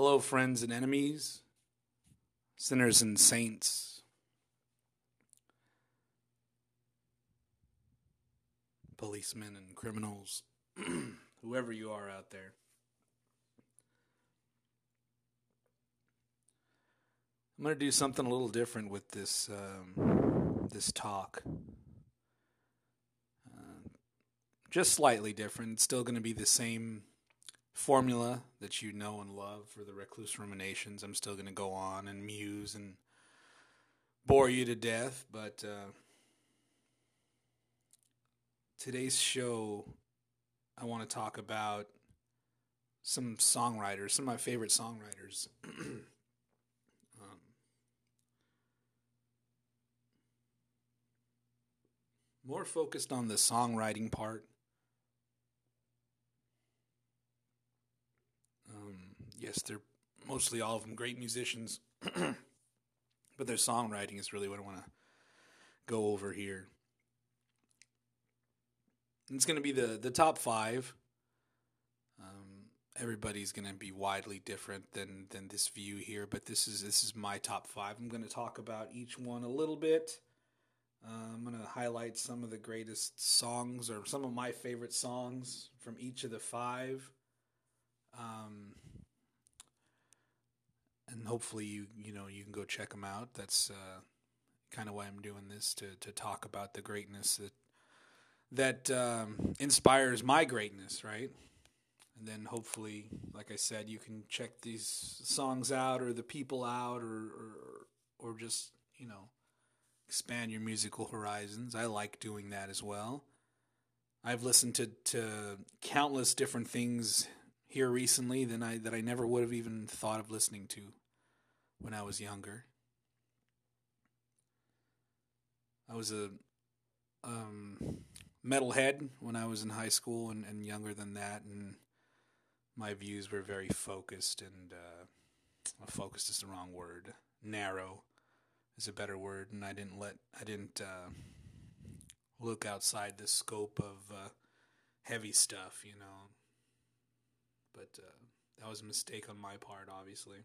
Hello, friends and enemies, sinners and saints, policemen and criminals, whoever you are out there. I'm going to do something a little different with this um, this talk. Uh, just slightly different. It's still going to be the same formula that you know and love for the Recluse Ruminations. I'm still going to go on and muse and bore you to death, but uh, today's show, I want to talk about some songwriters, some of my favorite songwriters. um, more focused on the songwriting part. Yes, they're mostly all of them great musicians, but their songwriting is really what I want to go over here. It's going to be the the top five. Um, everybody's going to be widely different than than this view here, but this is this is my top five. I'm going to talk about each one a little bit. Uh, I'm going to highlight some of the greatest songs or some of my favorite songs from each of the five. Um, and hopefully you you know you can go check them out. That's uh, kind of why I'm doing this to to talk about the greatness that that um, inspires my greatness, right? And then hopefully, like I said, you can check these songs out or the people out or or, or just you know expand your musical horizons. I like doing that as well. I've listened to, to countless different things here recently than I that I never would have even thought of listening to when I was younger. I was a um, metalhead when I was in high school and, and younger than that, and my views were very focused and uh, focused is the wrong word. Narrow is a better word, and I didn't let I didn't uh, look outside the scope of uh, heavy stuff, you know. But uh, that was a mistake on my part, obviously.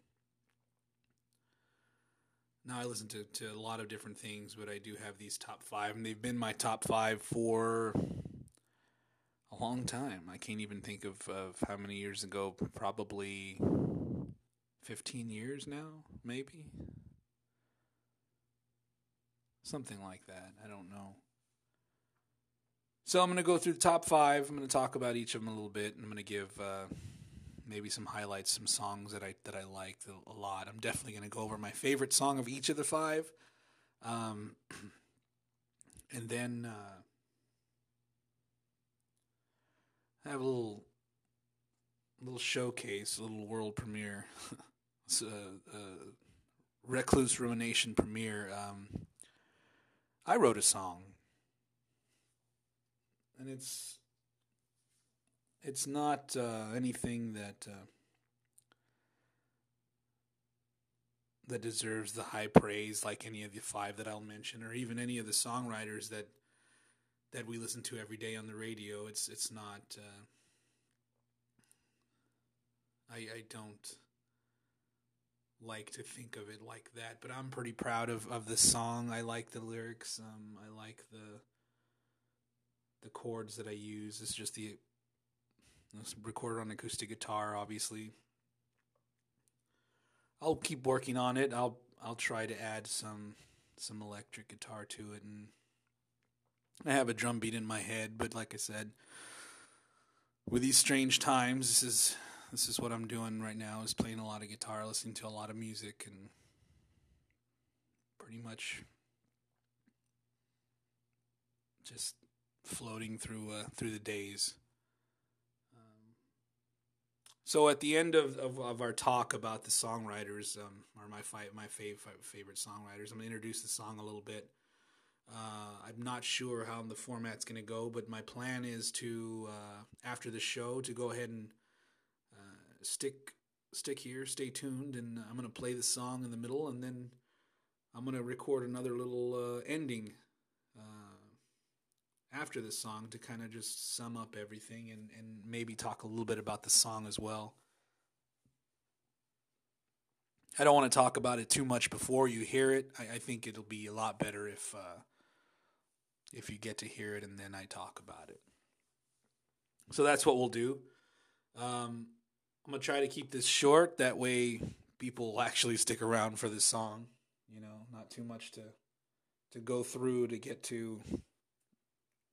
Now I listen to, to a lot of different things, but I do have these top five, and they've been my top five for a long time. I can't even think of, of how many years ago, probably 15 years now, maybe. Something like that. I don't know. So I'm going to go through the top five. I'm going to talk about each of them a little bit, and I'm going to give uh, maybe some highlights, some songs that I that I liked a lot. I'm definitely going to go over my favorite song of each of the five, um, and then uh, have a little little showcase, a little world premiere, a, a Recluse Rumination premiere. Um, I wrote a song, and it's it's not uh, anything that uh, that deserves the high praise like any of the five that I'll mention, or even any of the songwriters that that we listen to every day on the radio. It's it's not. Uh, I I don't like to think of it like that, but I'm pretty proud of, of the song. I like the lyrics. Um, I like the the chords that I use. It's just the it's recorded on acoustic guitar, obviously. I'll keep working on it. I'll I'll try to add some some electric guitar to it, and I have a drum beat in my head. But like I said, with these strange times, this is this is what I'm doing right now is playing a lot of guitar, listening to a lot of music, and pretty much just floating through uh, through the days. Um, so at the end of, of, of, our talk about the songwriters, um, or my fi- my fav- favorite songwriters, I'm to introduce the song a little bit. Uh, I'm not sure how the format's to go, but my plan is to uh, after the show to go ahead and stick stick here, stay tuned, and I'm gonna play the song in the middle, and then I'm gonna record another little uh, ending uh, after the song to kind of just sum up everything and and maybe talk a little bit about the song as well. I don't want to talk about it too much before you hear it. I, I think it'll be a lot better if uh, if you get to hear it and then I talk about it. So that's what we'll do. Um, I'm gonna try to keep this short. That way, people will actually stick around for this song. You know, not too much to to go through to get to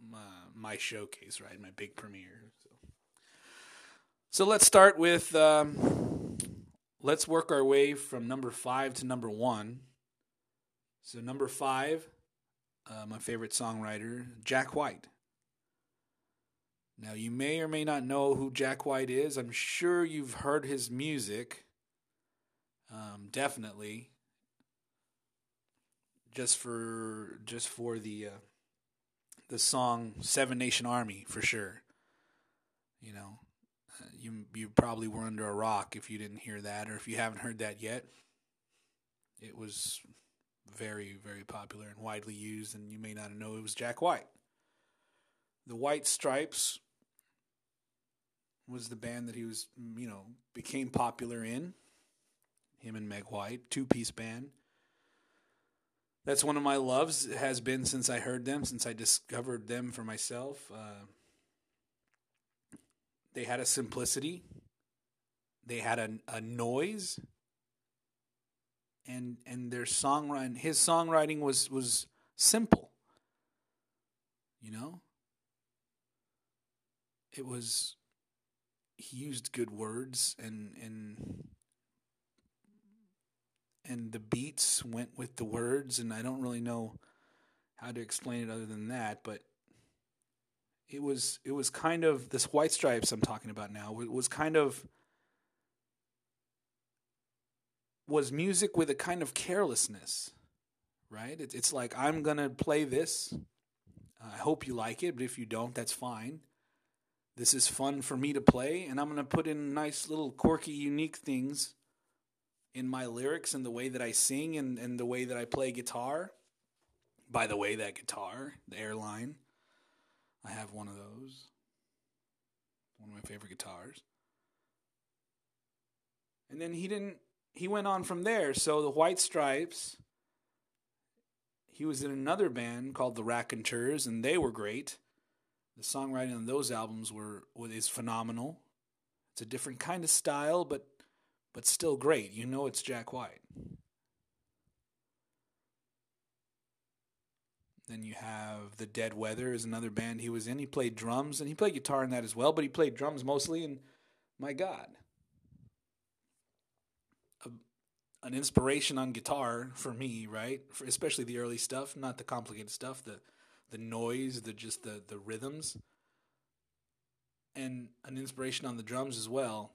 my, my showcase, right? My big premiere. So, so let's start with. Um, let's work our way from number five to number one. So number five, uh, my favorite songwriter, Jack White. Now, you may or may not know who Jack White is. I'm sure you've heard his music. Um, definitely. Just for just for the uh, the song Seven Nation Army for sure. You know, you you probably were under a rock if you didn't hear that, or if you haven't heard that yet. It was very very popular and widely used, and you may not know it was Jack White. The White Stripes was the band that he was, you know, became popular in. Him and Meg White, two piece band. That's one of my loves. Has been since I heard them, since I discovered them for myself. Uh, they had a simplicity. They had a, a noise. And and their songwriting, his songwriting was was simple. You know, it was he used good words and and and the beats went with the words and I don't really know how to explain it other than that but it was it was kind of this white stripes I'm talking about now it was kind of was music with a kind of carelessness right? It, it's like I'm to play this I hope you like it but if you don't that's fine. This is fun for me to play, and I'm to put in nice little quirky, unique things in my lyrics and the way that I sing and, and the way that I play guitar. By the way, that guitar, the Airline, I have one of those. One of my favorite guitars. And then he didn't, he went on from there. So the White Stripes, he was in another band called the Raconteurs, and they were great. The songwriting on those albums were is phenomenal. It's a different kind of style, but but still great. You know it's Jack White. Then you have The Dead Weather is another band he was in. He played drums and he played guitar in that as well, but he played drums mostly and my god. A, an inspiration on guitar for me, right? For especially the early stuff, not the complicated stuff, the the noise, the just the the rhythms, and an inspiration on the drums as well.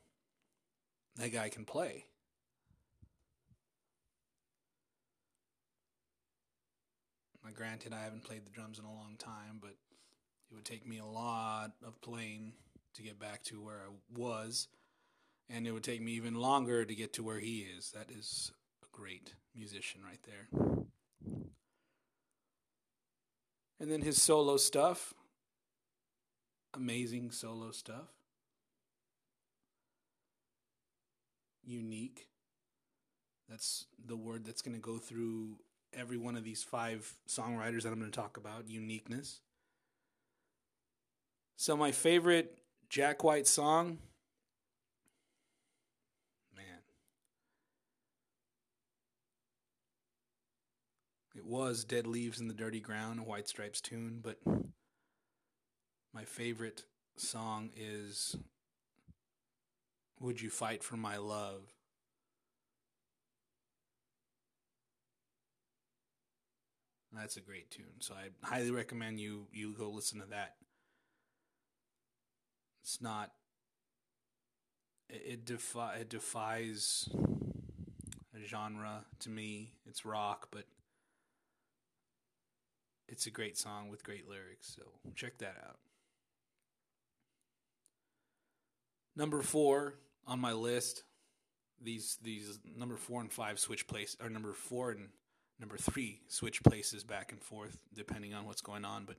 That guy can play. Now, granted, I haven't played the drums in a long time, but it would take me a lot of playing to get back to where I was, and it would take me even longer to get to where he is. That is a great musician right there. And then his solo stuff. Amazing solo stuff. Unique. That's the word that's going to go through every one of these five songwriters that I'm going to talk about uniqueness. So, my favorite Jack White song man, It was Dead Leaves in the Dirty Ground, a White Stripes tune, but my favorite song is Would You Fight for My Love? That's a great tune. So I highly recommend you you go listen to that. It's not it, it it defies a genre to me. It's rock, but it's a great song with great lyrics, so check that out. Number four on my list, these these number four and five switch place or number four and number three switch places back and forth depending on what's going on. But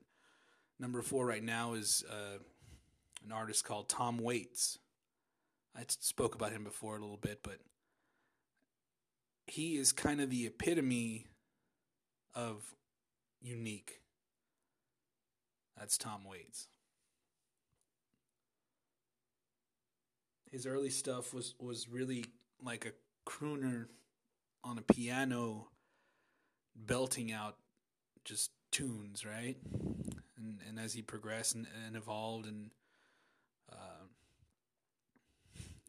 number four right now is uh, an artist called Tom Waits. I spoke about him before a little bit, but he is kind of the epitome of unique. That's Tom Waits. His early stuff was was really like a crooner on a piano belting out just tunes, right? And and as he progressed and, and evolved and uh,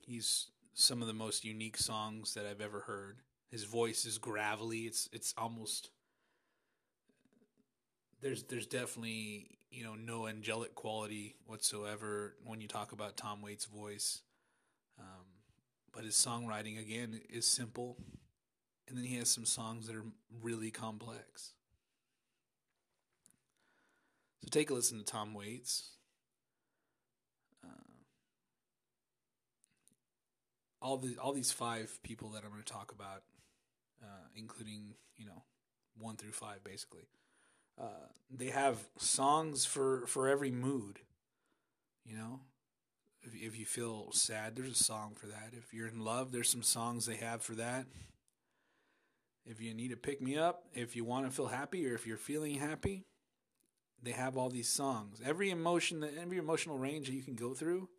he's some of the most unique songs that I've ever heard. His voice is gravelly. It's it's almost there's there's definitely you know no angelic quality whatsoever when you talk about Tom Waits' voice. Um, but his songwriting again is simple, and then he has some songs that are really complex. So take a listen to Tom Waits. Uh, all the all these five people that I'm going to talk about, uh, including you know one through five, basically. Uh, they have songs for for every mood. You know, if if you feel sad, there's a song for that. If you're in love, there's some songs they have for that. If you need to pick me up, if you want to feel happy, or if you're feeling happy, they have all these songs. Every emotion, every emotional range that you can go through,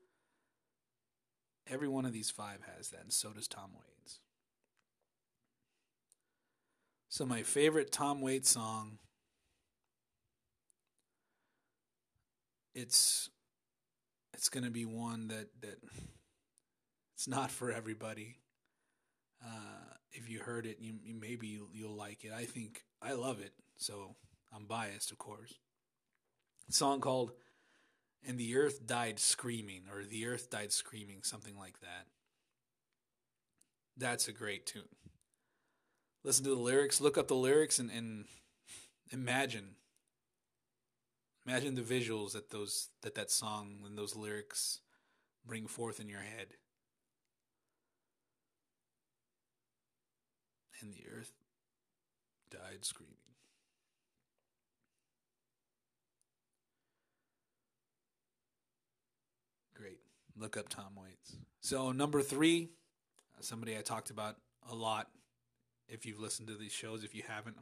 every one of these five has that, and so does Tom Waits. So my favorite Tom Waits song it's it's going to be one that that it's not for everybody. Uh, if you heard it, you, you maybe you'll, you'll like it. I think I love it, so I'm biased, of course. Song called "And the Earth Died Screaming" or "The Earth Died Screaming," something like that. That's a great tune. Listen to the lyrics. Look up the lyrics and, and imagine Imagine the visuals that those that that song and those lyrics bring forth in your head. And the earth died screaming. Great. Look up Tom Waits. So number three, somebody I talked about a lot. If you've listened to these shows, if you haven't,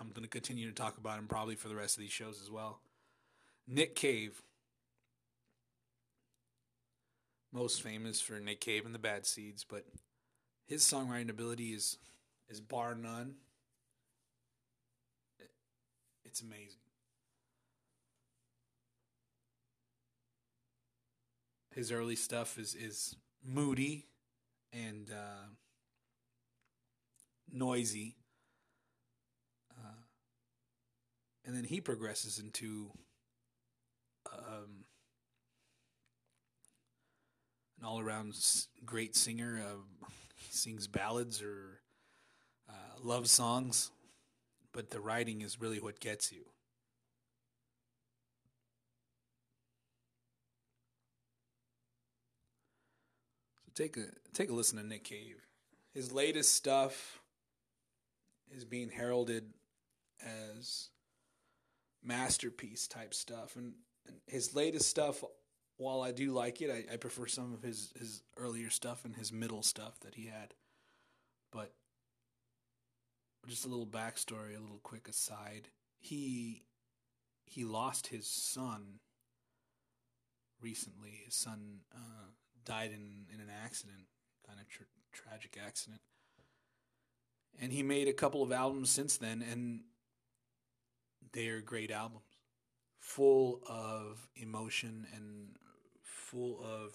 I'm going to continue to talk about him probably for the rest of these shows as well. Nick Cave. Most famous for Nick Cave and the Bad Seeds, but his songwriting ability is is bar none. It's amazing. His early stuff is is moody and uh, noisy, uh, and then he progresses into um, an all around great singer. Uh, sings ballads or uh, love songs, but the writing is really what gets you. So take a take a listen to Nick Cave. His latest stuff is being heralded as masterpiece type stuff, and his latest stuff, while I do like it, I, I prefer some of his, his earlier stuff and his middle stuff that he had. But just a little backstory, a little quick aside. He he lost his son recently. His son uh, died in, in an accident, kind of tra- tragic accident. And he made a couple of albums since then, and they're great albums full of emotion and full of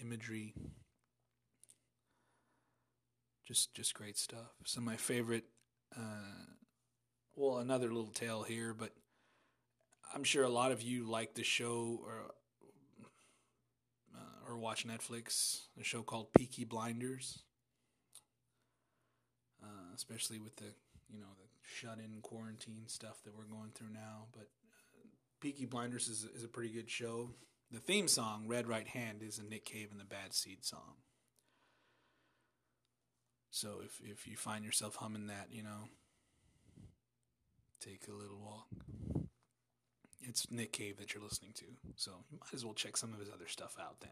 imagery. Just just great stuff. Some of my favorite uh, well, another little tale here, but I'm sure a lot of you like the show or uh, or watch Netflix, a show called Peaky Blinders. Uh, especially with the you know the shut in quarantine stuff that we're going through now, but Peaky Blinders is, is a pretty good show. The theme song, Red Right Hand, is a Nick Cave and the Bad Seed song. So if if you find yourself humming that, you know, take a little walk. It's Nick Cave that you're listening to, so you might as well check some of his other stuff out then.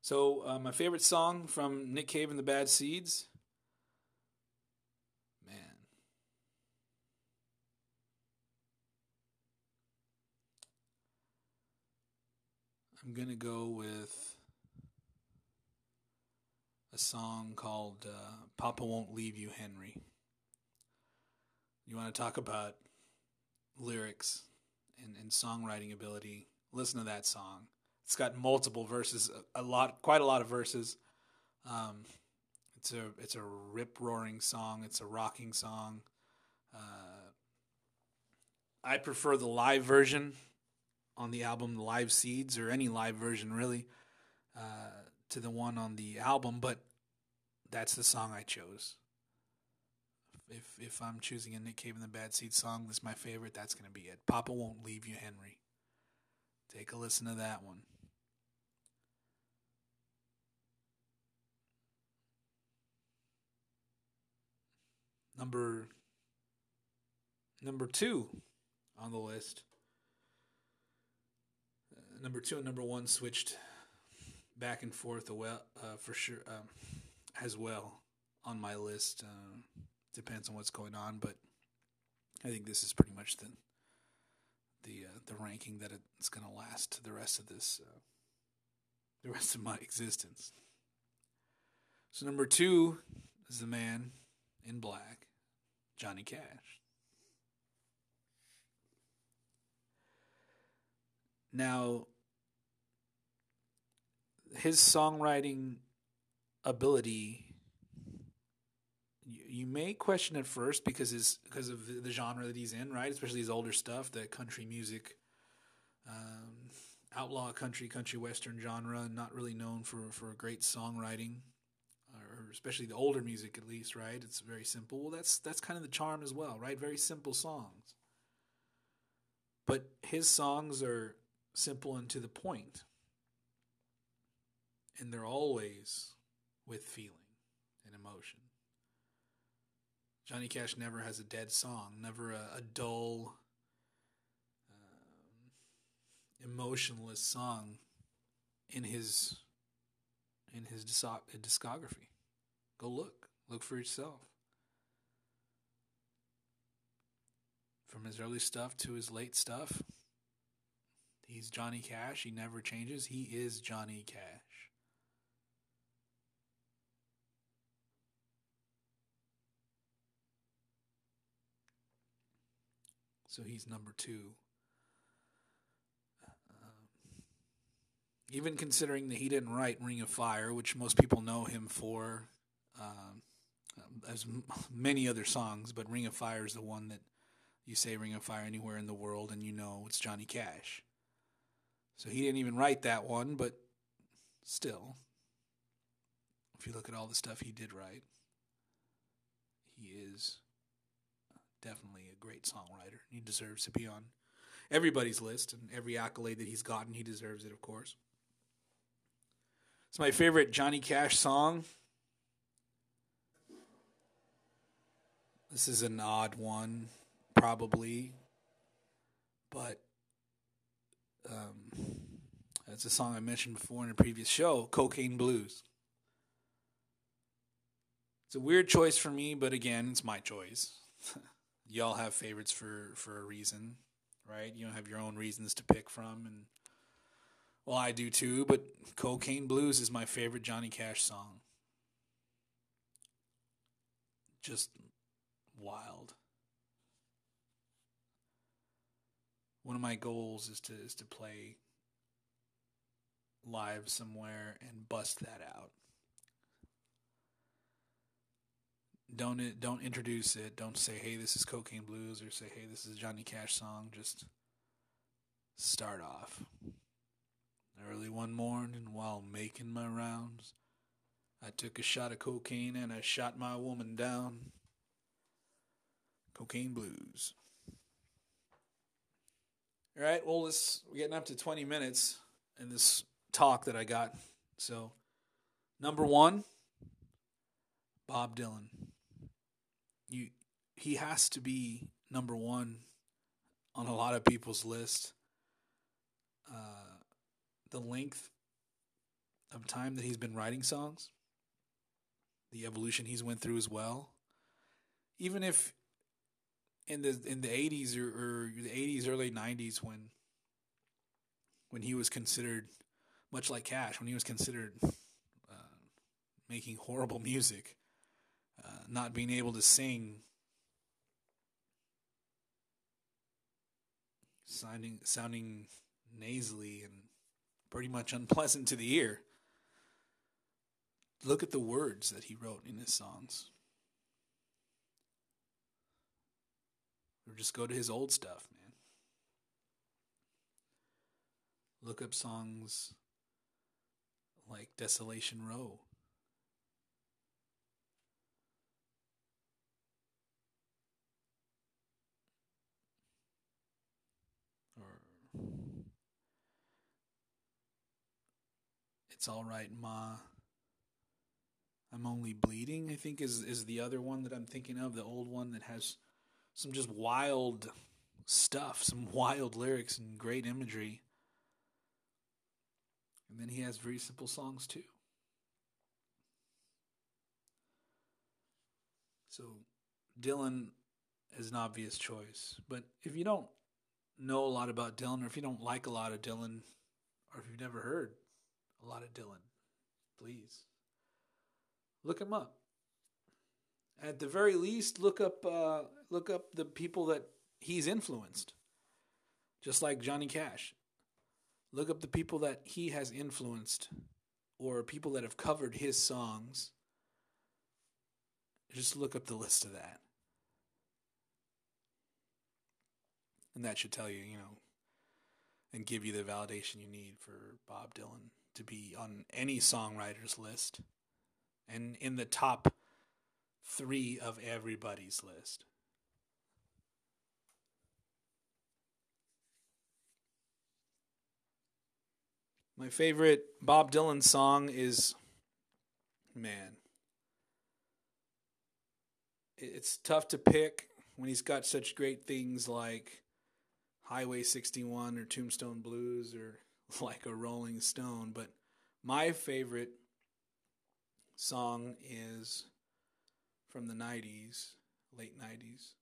So uh, my favorite song from Nick Cave and the Bad Seeds I'm going to go with a song called uh, Papa Won't Leave You, Henry. You want to talk about lyrics and, and songwriting ability? Listen to that song. It's got multiple verses, a, lot, quite a lot of verses. Um, it's a it's a rip roaring song. It's a rocking song. Uh, I prefer the live version on the album, live seeds, or any live version really, uh, to the one on the album. But that's the song I chose. If if I'm choosing a Nick Cave and the Bad Seeds song, that's my favorite. That's gonna be it. Papa won't leave you, Henry. Take a listen to that one. Number number two on the list. Number two and number one switched back and forth well, uh, for sure um, as well on my list. Uh, depends on what's going on, but I think this is pretty much the the uh, the ranking that it's going to last the rest of this uh, the rest of my existence. So number two is the man in black, Johnny Cash. Now, his songwriting ability you, may question at first because his because of the, the, genre that he's in, right? Especially his older stuff, the country music, um, outlaw country, country western genre, not really known for for great songwriting, or especially the older music at least, right? It's very simple. Well, that's that's kind of the charm as well, right? Very simple songs. But his songs are simple and to the point. And they're always with feeling and emotion. Johnny Cash never has a dead song, never a, a dull, um, emotionless song in his in his discography. Go look, look for yourself. From his early stuff to his late stuff, he's Johnny Cash. He never changes. He is Johnny Cash. So he's number two. Um, even considering that he didn't write Ring of Fire, which most people know him for, um, as many other songs, but Ring of Fire is the one that you say Ring of Fire anywhere in the world and you know it's Johnny Cash. So he didn't even write that one, but still, if you look at all the stuff he did write, he is definitely a great songwriter. He deserves to be on everybody's list and every accolade that he's gotten, he deserves it, of course. It's my favorite Johnny Cash song. This is an odd one, probably, but um, it's a song I mentioned before in a previous show Cocaine Blues. It's a weird choice for me, but again, it's my choice. y'all have favorites for for a reason, right? You don't have your own reasons to pick from, and well, I do too. But "Cocaine Blues" is my favorite Johnny Cash song. Just wild. One of my goals is to is to play live somewhere and bust that out. don't don't introduce it. Don't say, "Hey, this is Cocaine Blues," or say, "Hey, this is Johnny Cash song." Just start off. Early one morning, while making my rounds, I took a shot of cocaine and I shot my woman down. Cocaine Blues. All right, well, this we're getting up to twenty minutes in this talk that I got. So, number one, Bob Dylan you he has to be number one on a lot of people's list. Uh, the length of time that he's been writing songs, the evolution he's went through as well. Even if in the in the eighties or, or the eighties, early nineties, when when he was considered much like Cash, when he was considered uh, making horrible music, uh, not being able to sing, sounding sounding nasally and pretty much unpleasant to the ear. Look at the words that he wrote in his songs. Or just go to his old stuff, man. Look up songs like Desolation Row. Or It's All Right, Ma. I'm Only Bleeding, I think is is the other one that I'm thinking of, the old one that has some just wild stuff, some wild lyrics and great imagery. And then he has very simple songs too. So Dylan is an obvious choice. But if you don't know a lot about Dylan, or if you don't like a lot of Dylan, or if you've never heard a lot of Dylan, please look him up. At the very least, look up uh, look up the people that he's influenced, just like Johnny Cash. Look up the people that he has influenced, or people that have covered his songs. Just look up the list of that. And that should tell you, you know, and give you the validation you need for Bob Dylan to be on any songwriter's list and in the top three of everybody's list. My favorite Bob Dylan song is, man, it's tough to pick when he's got such great things like Highway 61 or Tombstone Blues or like a Rolling Stone. But my favorite song is from the 90s, late 90s,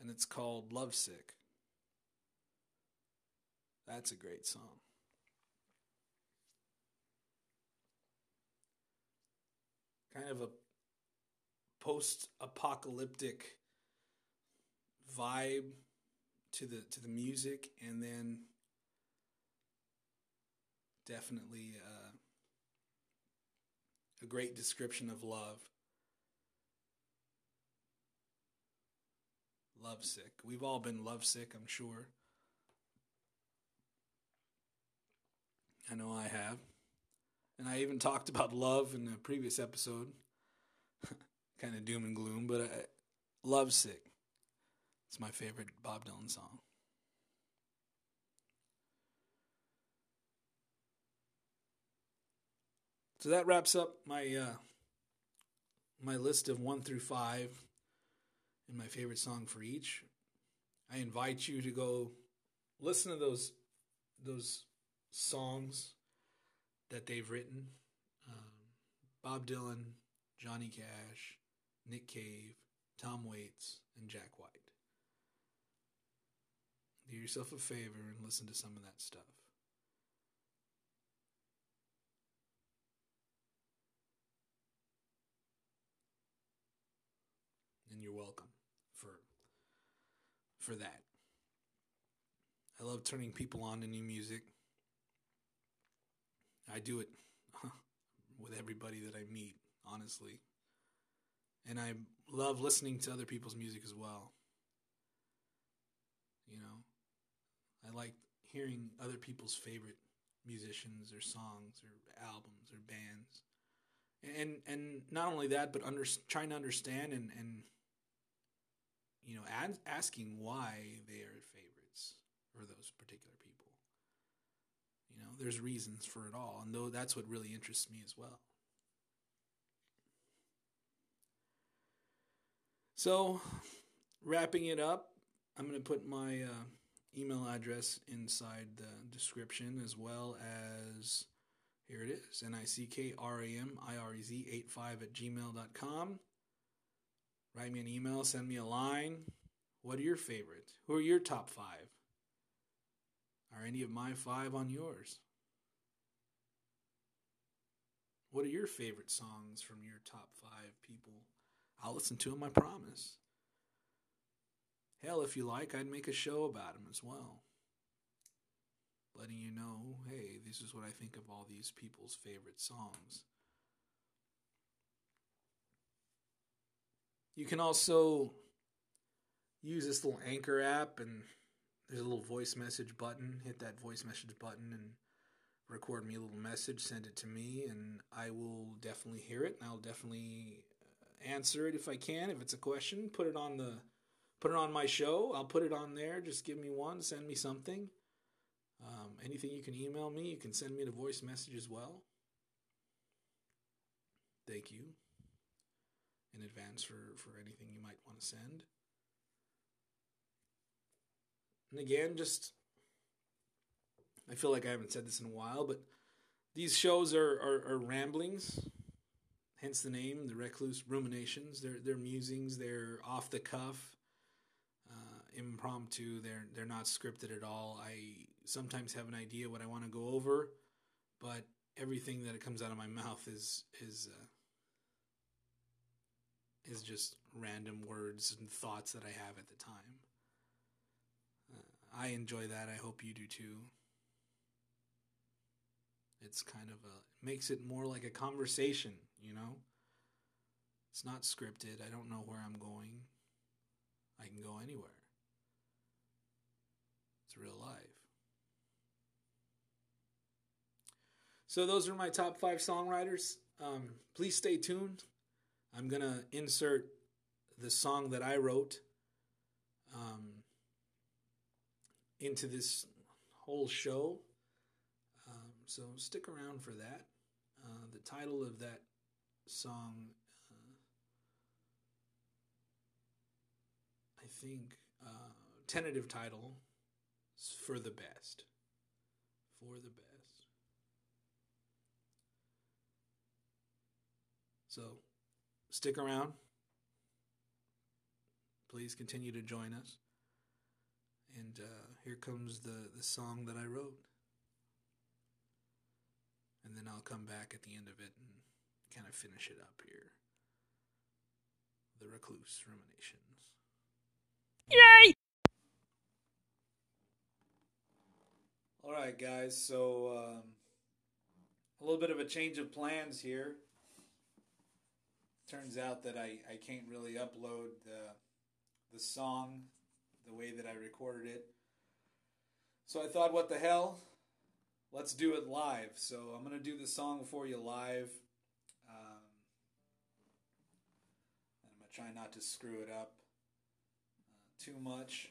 and it's called Lovesick. That's a great song. Kind of a post apocalyptic vibe to the to the music and then definitely uh, a great description of love lovesick we've all been lovesick i'm sure i know i have and i even talked about love in a previous episode kind of doom and gloom, but I, Lovesick. It's my favorite Bob Dylan song. So that wraps up my uh, my list of one through five and my favorite song for each. I invite you to go listen to those those songs that they've written. Um, Bob Dylan, Johnny Cash, Nick Cave, Tom Waits, and Jack White. Do yourself a favor and listen to some of that stuff. And you're welcome for that. I love turning people on to new music. I do it with everybody that I meet, honestly and I love listening to other people's music as well. You know, I like hearing other people's favorite musicians or songs or albums or bands, and and not only that, but under, trying to understand and and you know ad, asking why they are favorites for those particular people. You know, there's reasons for it all, and though that's what really interests me as well. So, wrapping it up, I'm going to put my uh, email address inside the description as well as here it is N I C K R A M I R E Z 85 at gmail.com. Write me an email, send me a line. What are your favorites? Who are your top five? Are any of my five on yours? What are your favorite songs from your top five people? I'll listen to them, I promise. Hell, if you like, I'd make a show about them as well. Letting you know, hey, this is what I think of all these people's favorite songs. You can also use this little Anchor app, and there's a little voice message button. Hit that voice message button and record me a little message, send it to me, and I will definitely hear it, and I'll definitely uh, answer it if I can. If it's a question, put it on the put it on my show. I'll put it on there. Just give me one, send me something. Um, anything you can email me, you can send me a voice message as well. Thank you in advance for, for anything you might want to send. And again, just I feel like I haven't said this in a while, but these shows are, are, are ramblings, hence the name, the Recluse Ruminations. They're, they're musings, they're off the cuff, uh, impromptu, they're, they're not scripted at all. I sometimes have an idea what I want to go over, but everything that comes out of my mouth is, is, uh, is just random words and thoughts that I have at the time. Uh, I enjoy that. I hope you do too. It's kind of a makes it more like a conversation, you know? It's not scripted. I don't know where I'm going. I can go anywhere. It's real life. So those are my top five songwriters. Um, please stay tuned. I'm gonna insert the song that I wrote um, into this whole show. Um, so stick around for that. Uh, the title of that song, uh, I think, uh, tentative title For the Best. For the Best. So stick around. Please continue to join us. And uh, here comes the, the song that I wrote. And then I'll come back at the end of it and kind of finish it up here. The Recluse Ruminations. Yay! All right, guys. So, um, a little bit of a change of plans here turns out that I, I can't really upload the the song the way that I recorded it. So I thought, what the hell? Let's do it live. So I'm gonna do the song for you live. Um, and I'm gonna try not to screw it up uh, too much.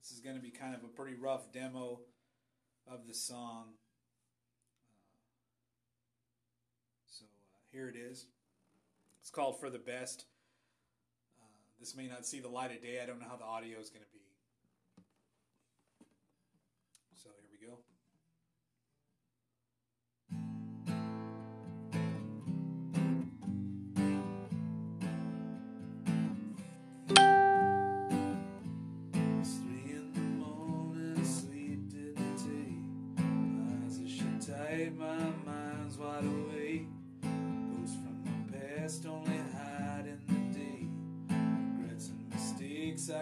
This is gonna be kind of a pretty rough demo of the song. Uh, so uh, here it is. Called For the Best. Uh, this may not see the light of day. I don't know how the audio is going to be. So here we go. My mind's wide awake.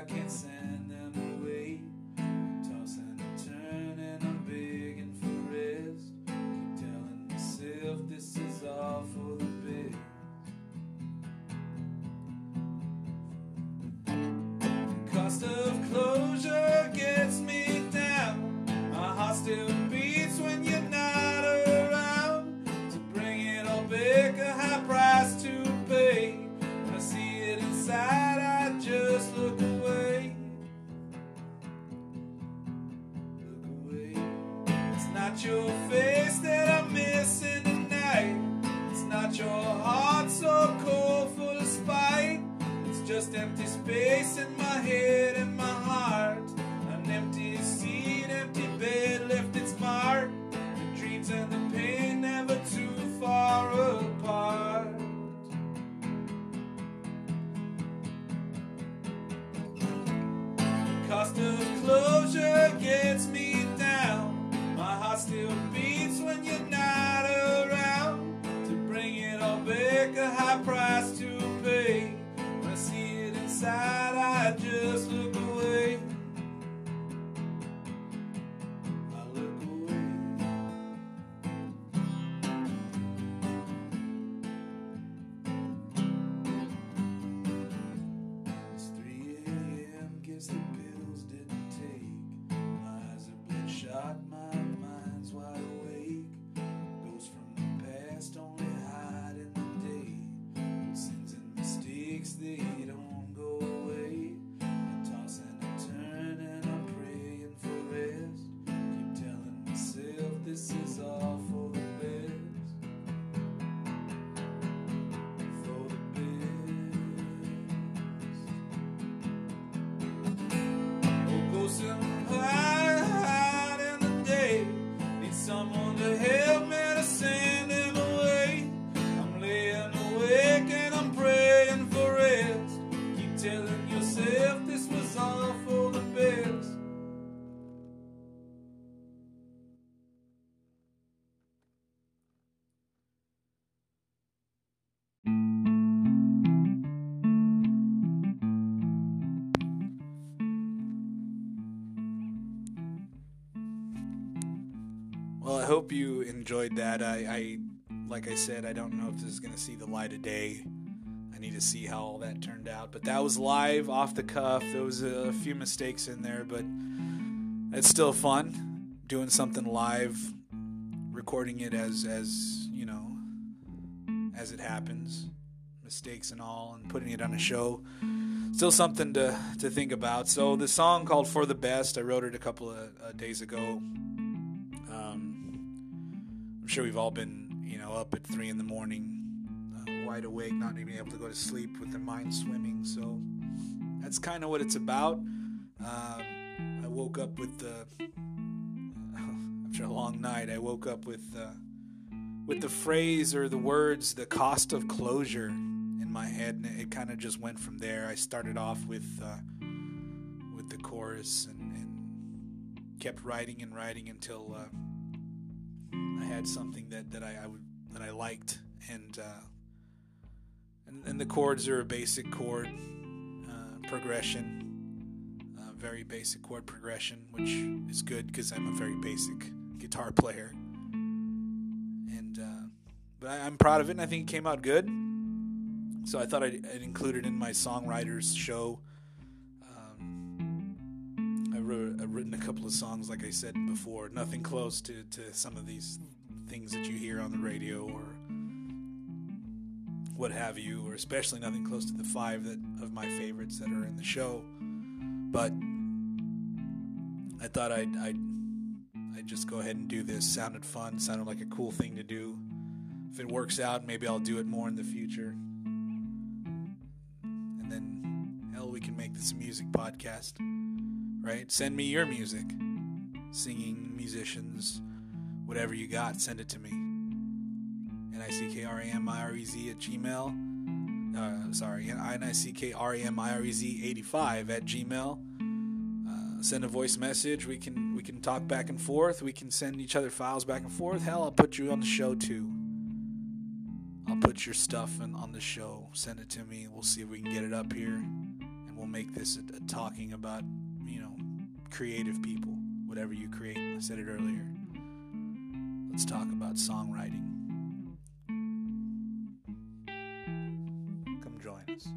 I can't send The of closure gets me. That. I, I like I said, I don't know if this is going to see the light of day. I need to see how all that turned out. But that was live, off the cuff. There was a few mistakes in there, but it's still fun doing something live, recording it as as you know, as it happens, mistakes and all, and putting it on a show. Still something to to think about. So the song called "For the Best," I wrote it a couple of uh, days ago. Sure we've all been, you know, up at three in the morning, uh, wide awake, not even able to go to sleep with their mind swimming. So that's kind of what it's about. Um, I woke up with the after a long night. I woke up with uh, with the phrase or the words "the cost of closure" in my head, and it kind of just went from there. I started off with uh, with the chorus and, and kept writing and writing until uh, had something that that I, I would that I liked, and uh, and, and the chords are a basic chord uh, progression, uh, very basic chord progression, which is good because I'm a very basic guitar player, and uh, but I, I'm proud of it, and I think it came out good. So I thought I'd, I'd include it in my songwriters show. Um, I've written a couple of songs, like I said before, nothing close to, to some of these things that you hear on the radio or what have you, or especially nothing close to the five that of my favorites that are in the show. But I thought I'd, I'd I'd just go ahead and do this. Sounded fun. Sounded like a cool thing to do. If it works out, maybe I'll do it more in the future. And then, hell, we can make this a music podcast, right? Send me your music, singing, musicians, whatever you got. Send it to me. N i c k r a m i r e z at gmail. Uh, sorry, n i c k r a m i r e z 85 at gmail Uh, send a voice message. We can we can talk back and forth. We can send each other files back and forth. Hell, I'll put you on the show too. I'll put your stuff in, on the show. Send it to me. We'll see if we can get it up here, and we'll make this a, a talking about you know creative people, whatever you create. I said it earlier. Let's talk about songwriting. Come join us.